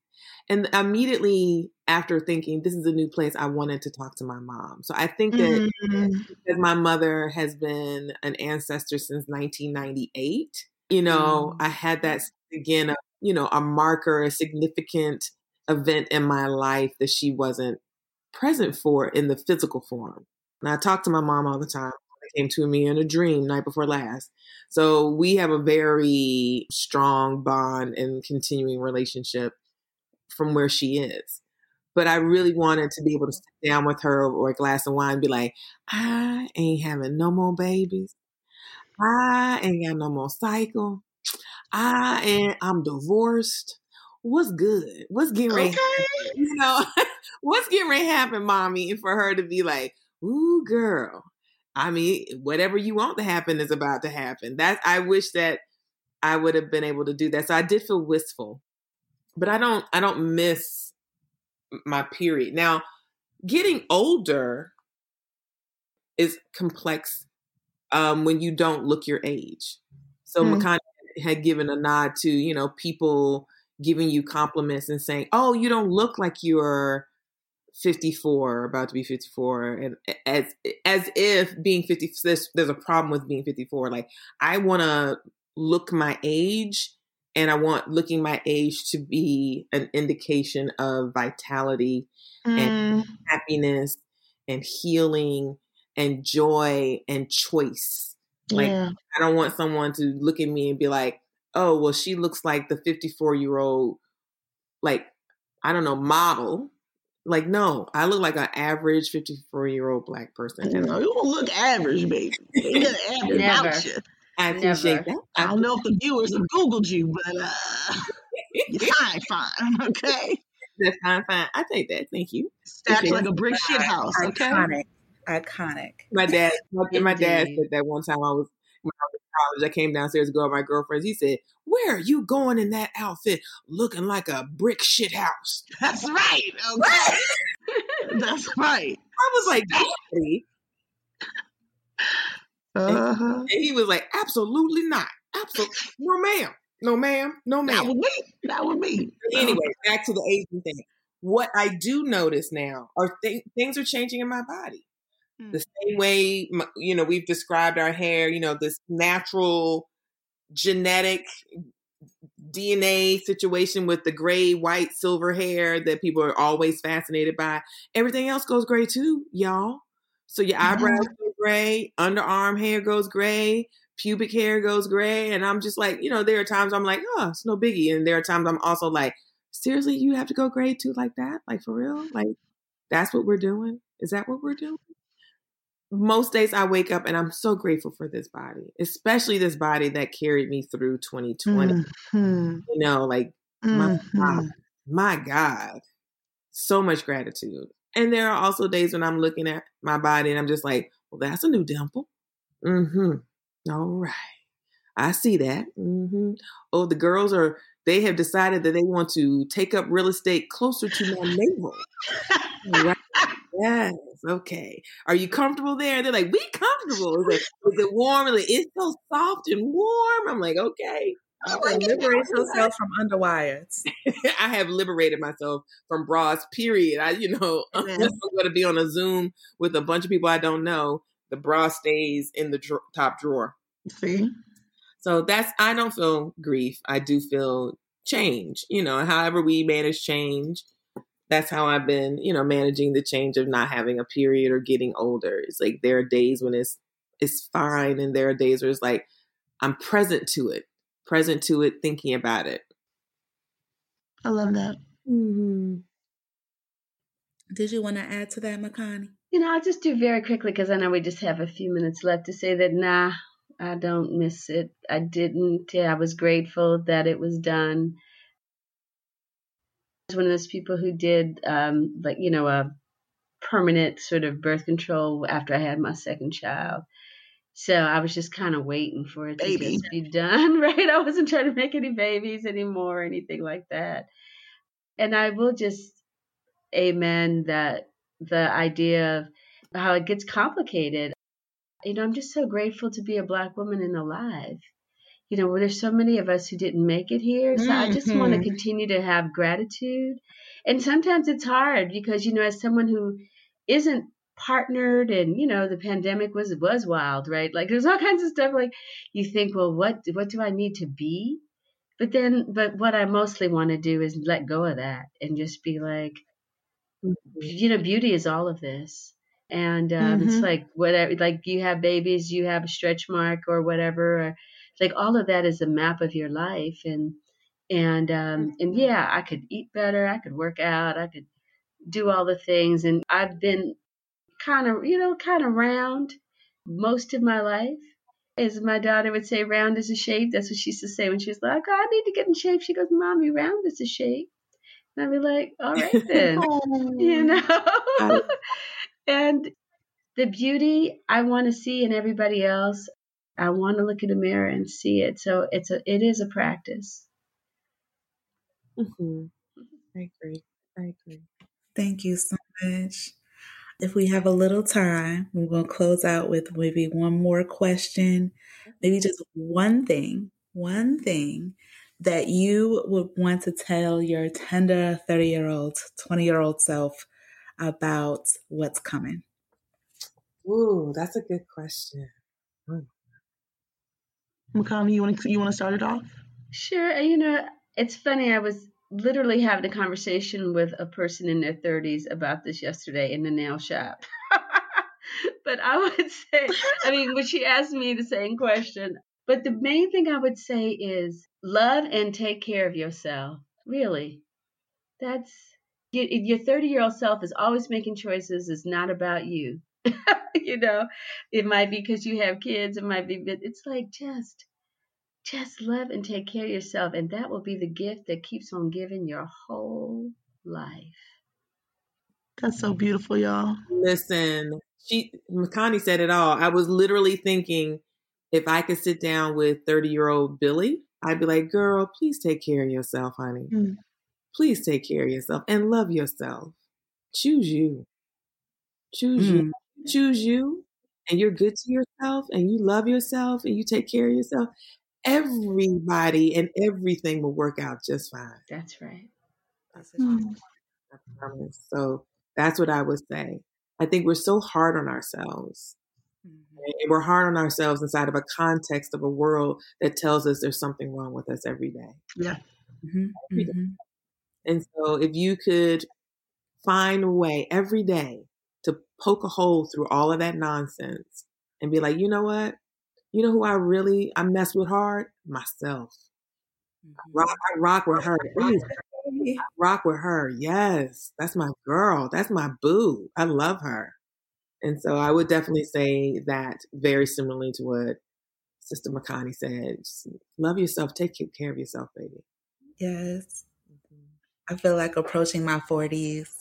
And immediately after thinking, this is a new place, I wanted to talk to my mom. So I think that mm-hmm. because my mother has been an ancestor since 1998, you know, mm. I had that again, you know, a marker, a significant event in my life that she wasn't present for in the physical form. And I talk to my mom all the time. It came to me in a dream night before last. So we have a very strong bond and continuing relationship from where she is. But I really wanted to be able to sit down with her over a glass of wine and be like, I ain't having no more babies. I ain't got no more cycle. I am I'm divorced. What's good? What's getting ready? Okay. You know, what's getting ready to happen, mommy? And for her to be like, ooh, girl. I mean, whatever you want to happen is about to happen. That I wish that I would have been able to do that. So I did feel wistful. But I don't I don't miss my period. Now, getting older is complex um, when you don't look your age. So mm. Makani had given a nod to, you know, people giving you compliments and saying, "Oh, you don't look like you're 54, about to be 54," and as as if being 50 there's, there's a problem with being 54. Like I want to look my age, and I want looking my age to be an indication of vitality mm. and happiness and healing and joy and choice. Like yeah. I don't want someone to look at me and be like, "Oh, well, she looks like the 54 year old, like I don't know, model." Like, no, I look like an average 54 year old black person. No, you don't look average, baby. You got average about you. I appreciate Never. that. I don't know if the viewers have Googled you, but uh, you're fine, fine. Okay. That's fine, fine. I take that. Thank you. Stacked like a brick shit house. Okay. Iconic iconic. My dad, my, my dad said that one time I was when I was in college. I came downstairs to go with my girlfriends. He said, "Where are you going in that outfit, looking like a brick shit house?" That's right. Okay. That's right. I was like, "Daddy." Uh-huh. And, he was like, "Absolutely not. Absolutely, no, ma'am, no, ma'am, no, ma'am." That would me. That would me. Anyway, back to the Asian thing. What I do notice now are th- things are changing in my body. Mm. The same way, you know, we've described our hair, you know, this natural genetic DNA situation with the gray, white, silver hair that people are always fascinated by. Everything else goes gray too, y'all. So your eyebrows mm-hmm. go gray, underarm hair goes gray, pubic hair goes gray. And I'm just like, you know, there are times I'm like, oh, it's no biggie. And there are times I'm also like, seriously, you have to go gray too like that? Like for real? Like that's what we're doing? Is that what we're doing? Most days I wake up and I'm so grateful for this body, especially this body that carried me through 2020. Mm-hmm. You know, like mm-hmm. my, God, my God, so much gratitude. And there are also days when I'm looking at my body and I'm just like, well, that's a new dimple. Mm-hmm. All right. I see that. Mm-hmm. Oh, the girls are, they have decided that they want to take up real estate closer to my navel. right. Yes. Okay. Are you comfortable there? They're like, we comfortable. Is it, is it warm? Like, it's so soft and warm. I'm like, okay. Uh, liberate yourself from underwires. I have liberated myself from bras. Period. I, you know, unless I'm going to be on a Zoom with a bunch of people I don't know, the bra stays in the dro- top drawer. See. So that's I don't feel grief. I do feel change. You know, however we manage change, that's how I've been. You know, managing the change of not having a period or getting older. It's like there are days when it's it's fine, and there are days where it's like I'm present to it present to it, thinking about it. I love that. Mm-hmm. Did you want to add to that, Makani? You know, I'll just do very quickly because I know we just have a few minutes left to say that, nah, I don't miss it. I didn't. Yeah, I was grateful that it was done. One of those people who did, um, like, you know, a permanent sort of birth control after I had my second child. So I was just kind of waiting for it Baby. to just be done, right? I wasn't trying to make any babies anymore or anything like that. And I will just amen that the idea of how it gets complicated. You know, I'm just so grateful to be a black woman and alive. You know, there's so many of us who didn't make it here. So mm-hmm. I just want to mm-hmm. continue to have gratitude. And sometimes it's hard because, you know, as someone who isn't partnered and you know the pandemic was was wild right like there's all kinds of stuff like you think well what what do i need to be but then but what i mostly want to do is let go of that and just be like mm-hmm. you know beauty is all of this and um, mm-hmm. it's like whatever like you have babies you have a stretch mark or whatever or like all of that is a map of your life and and um and mm-hmm. yeah i could eat better i could work out i could do all the things and i've been kind of, you know, kind of round most of my life. As my daughter would say, round is a shape. That's what she used to say when she was like, oh, I need to get in shape. She goes, Mommy, round is a shape. And I'd be like, all right then. you know? and the beauty I want to see in everybody else, I want to look in the mirror and see it. So it's a it is a practice. Mm-hmm. I agree. I agree. Thank you so much. If we have a little time, we're going to close out with maybe one more question, maybe just one thing, one thing that you would want to tell your tender 30 year old, 20 year old self about what's coming? Ooh, that's a good question. Makani, you want to you want to start it off? Sure. You know, it's funny. I was literally having a conversation with a person in their 30s about this yesterday in the nail shop. but I would say, I mean, when she asked me the same question, but the main thing I would say is love and take care of yourself. Really. That's your 30 year old self is always making choices. It's not about you. you know, it might be because you have kids. It might be, but it's like just just love and take care of yourself, and that will be the gift that keeps on giving your whole life. That's so beautiful, y'all. Listen, she Makani said it all. I was literally thinking if I could sit down with 30 year old Billy, I'd be like, girl, please take care of yourself, honey. Mm. Please take care of yourself and love yourself. Choose you. Choose mm. you. Choose you. And you're good to yourself and you love yourself and you take care of yourself everybody and everything will work out just fine. That's right. That's mm. I promise. So that's what I would say. I think we're so hard on ourselves. Mm-hmm. And we're hard on ourselves inside of a context of a world that tells us there's something wrong with us every day. Yeah. Mm-hmm. Every day. Mm-hmm. And so if you could find a way every day to poke a hole through all of that nonsense and be like, you know what? You know who I really I mess with hard? Myself. Mm-hmm. Rock, I rock with her. I rock with her. Yes, that's my girl. That's my boo. I love her. And so I would definitely say that very similarly to what Sister Makani said. Just love yourself. Take care of yourself, baby. Yes. Mm-hmm. I feel like approaching my 40s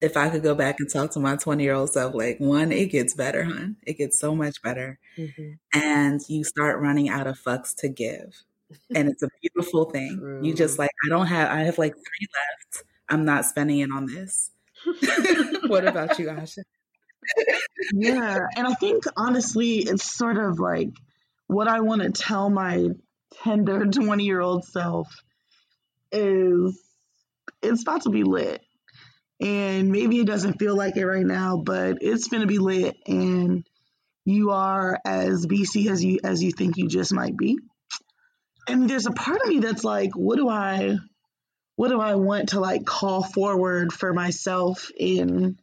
if I could go back and talk to my 20 year old self, like, one, it gets better, hon. It gets so much better. Mm-hmm. And you start running out of fucks to give. And it's a beautiful thing. True. You just like, I don't have, I have like three left. I'm not spending it on this. what about you, Asha? yeah. And I think honestly, it's sort of like what I want to tell my tender 20 year old self is it's about to be lit. And maybe it doesn't feel like it right now, but it's gonna be lit and you are as BC as you as you think you just might be. And there's a part of me that's like, what do I what do I want to like call forward for myself in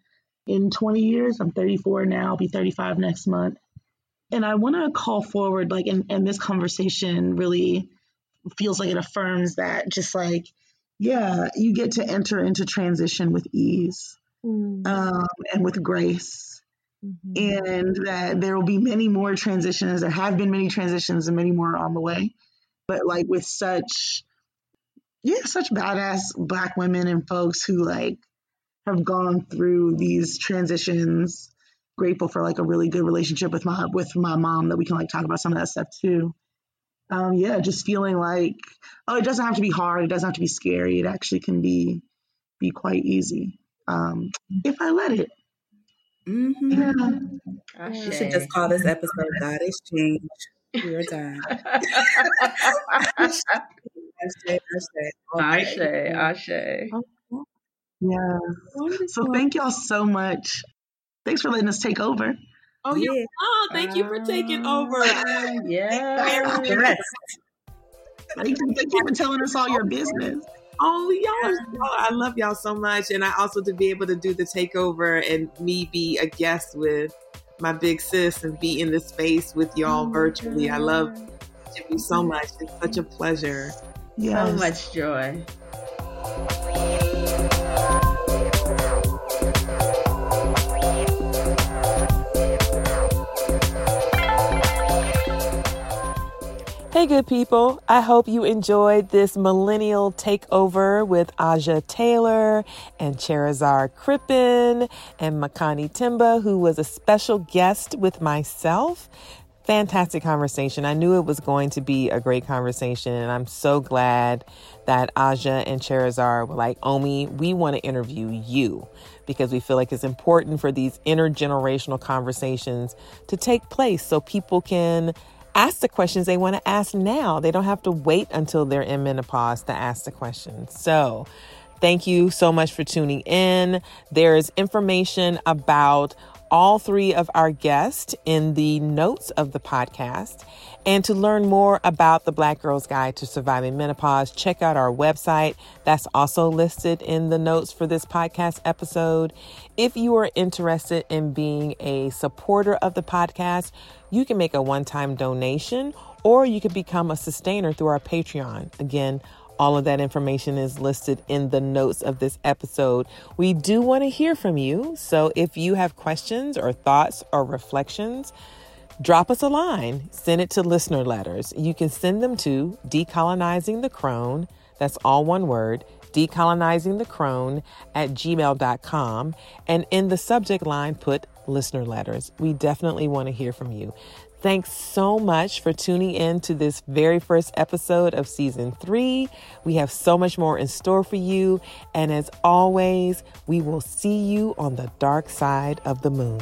in 20 years? I'm 34 now, I'll be 35 next month. And I want to call forward like and, and this conversation really feels like it affirms that just like yeah, you get to enter into transition with ease mm. um, and with grace. Mm-hmm. And that there will be many more transitions. There have been many transitions and many more on the way. But like with such, yeah, such badass black women and folks who like have gone through these transitions. Grateful for like a really good relationship with my with my mom that we can like talk about some of that stuff too um, yeah, just feeling like, oh, it doesn't have to be hard. It doesn't have to be scary. It actually can be be quite easy um, if I let it. Mm-hmm. Yeah. We should just call this episode "God is Change." We're done. Ashe, Ashe. Yeah. So thank y'all so much. Thanks for letting us take over. Oh, yeah. you oh, thank you for taking over. Uh, yeah. yes. Thank you, thank you for telling us all your business. Oh, y'all I love y'all so much. And I also to be able to do the takeover and me be a guest with my big sis and be in the space with y'all oh, virtually. God. I love you so much. It's such a pleasure. Yes. So much joy. Hey, good people. I hope you enjoyed this millennial takeover with Aja Taylor and Cherizard Crippen and Makani Themba, who was a special guest with myself. Fantastic conversation. I knew it was going to be a great conversation, and I'm so glad that Aja and Cherizard were like, Omi, we want to interview you because we feel like it's important for these intergenerational conversations to take place so people can ask the questions they want to ask now. They don't have to wait until they're in menopause to ask the questions. So, thank you so much for tuning in. There's information about all three of our guests in the notes of the podcast. And to learn more about the Black Girl's Guide to Surviving Menopause, check out our website. That's also listed in the notes for this podcast episode. If you are interested in being a supporter of the podcast, you can make a one time donation or you can become a sustainer through our Patreon. Again, all of that information is listed in the notes of this episode. We do want to hear from you. So if you have questions or thoughts or reflections, drop us a line. Send it to listener letters. You can send them to decolonizing the crone. That's all one word decolonizing the crone at gmail.com. And in the subject line, put listener letters. We definitely want to hear from you. Thanks so much for tuning in to this very first episode of season three. We have so much more in store for you. And as always, we will see you on the dark side of the moon.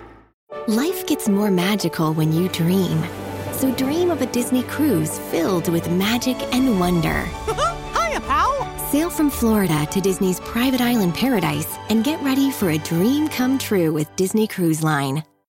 Life gets more magical when you dream. So dream of a Disney cruise filled with magic and wonder. Hiya, pal! Sail from Florida to Disney's private island paradise and get ready for a dream come true with Disney Cruise Line.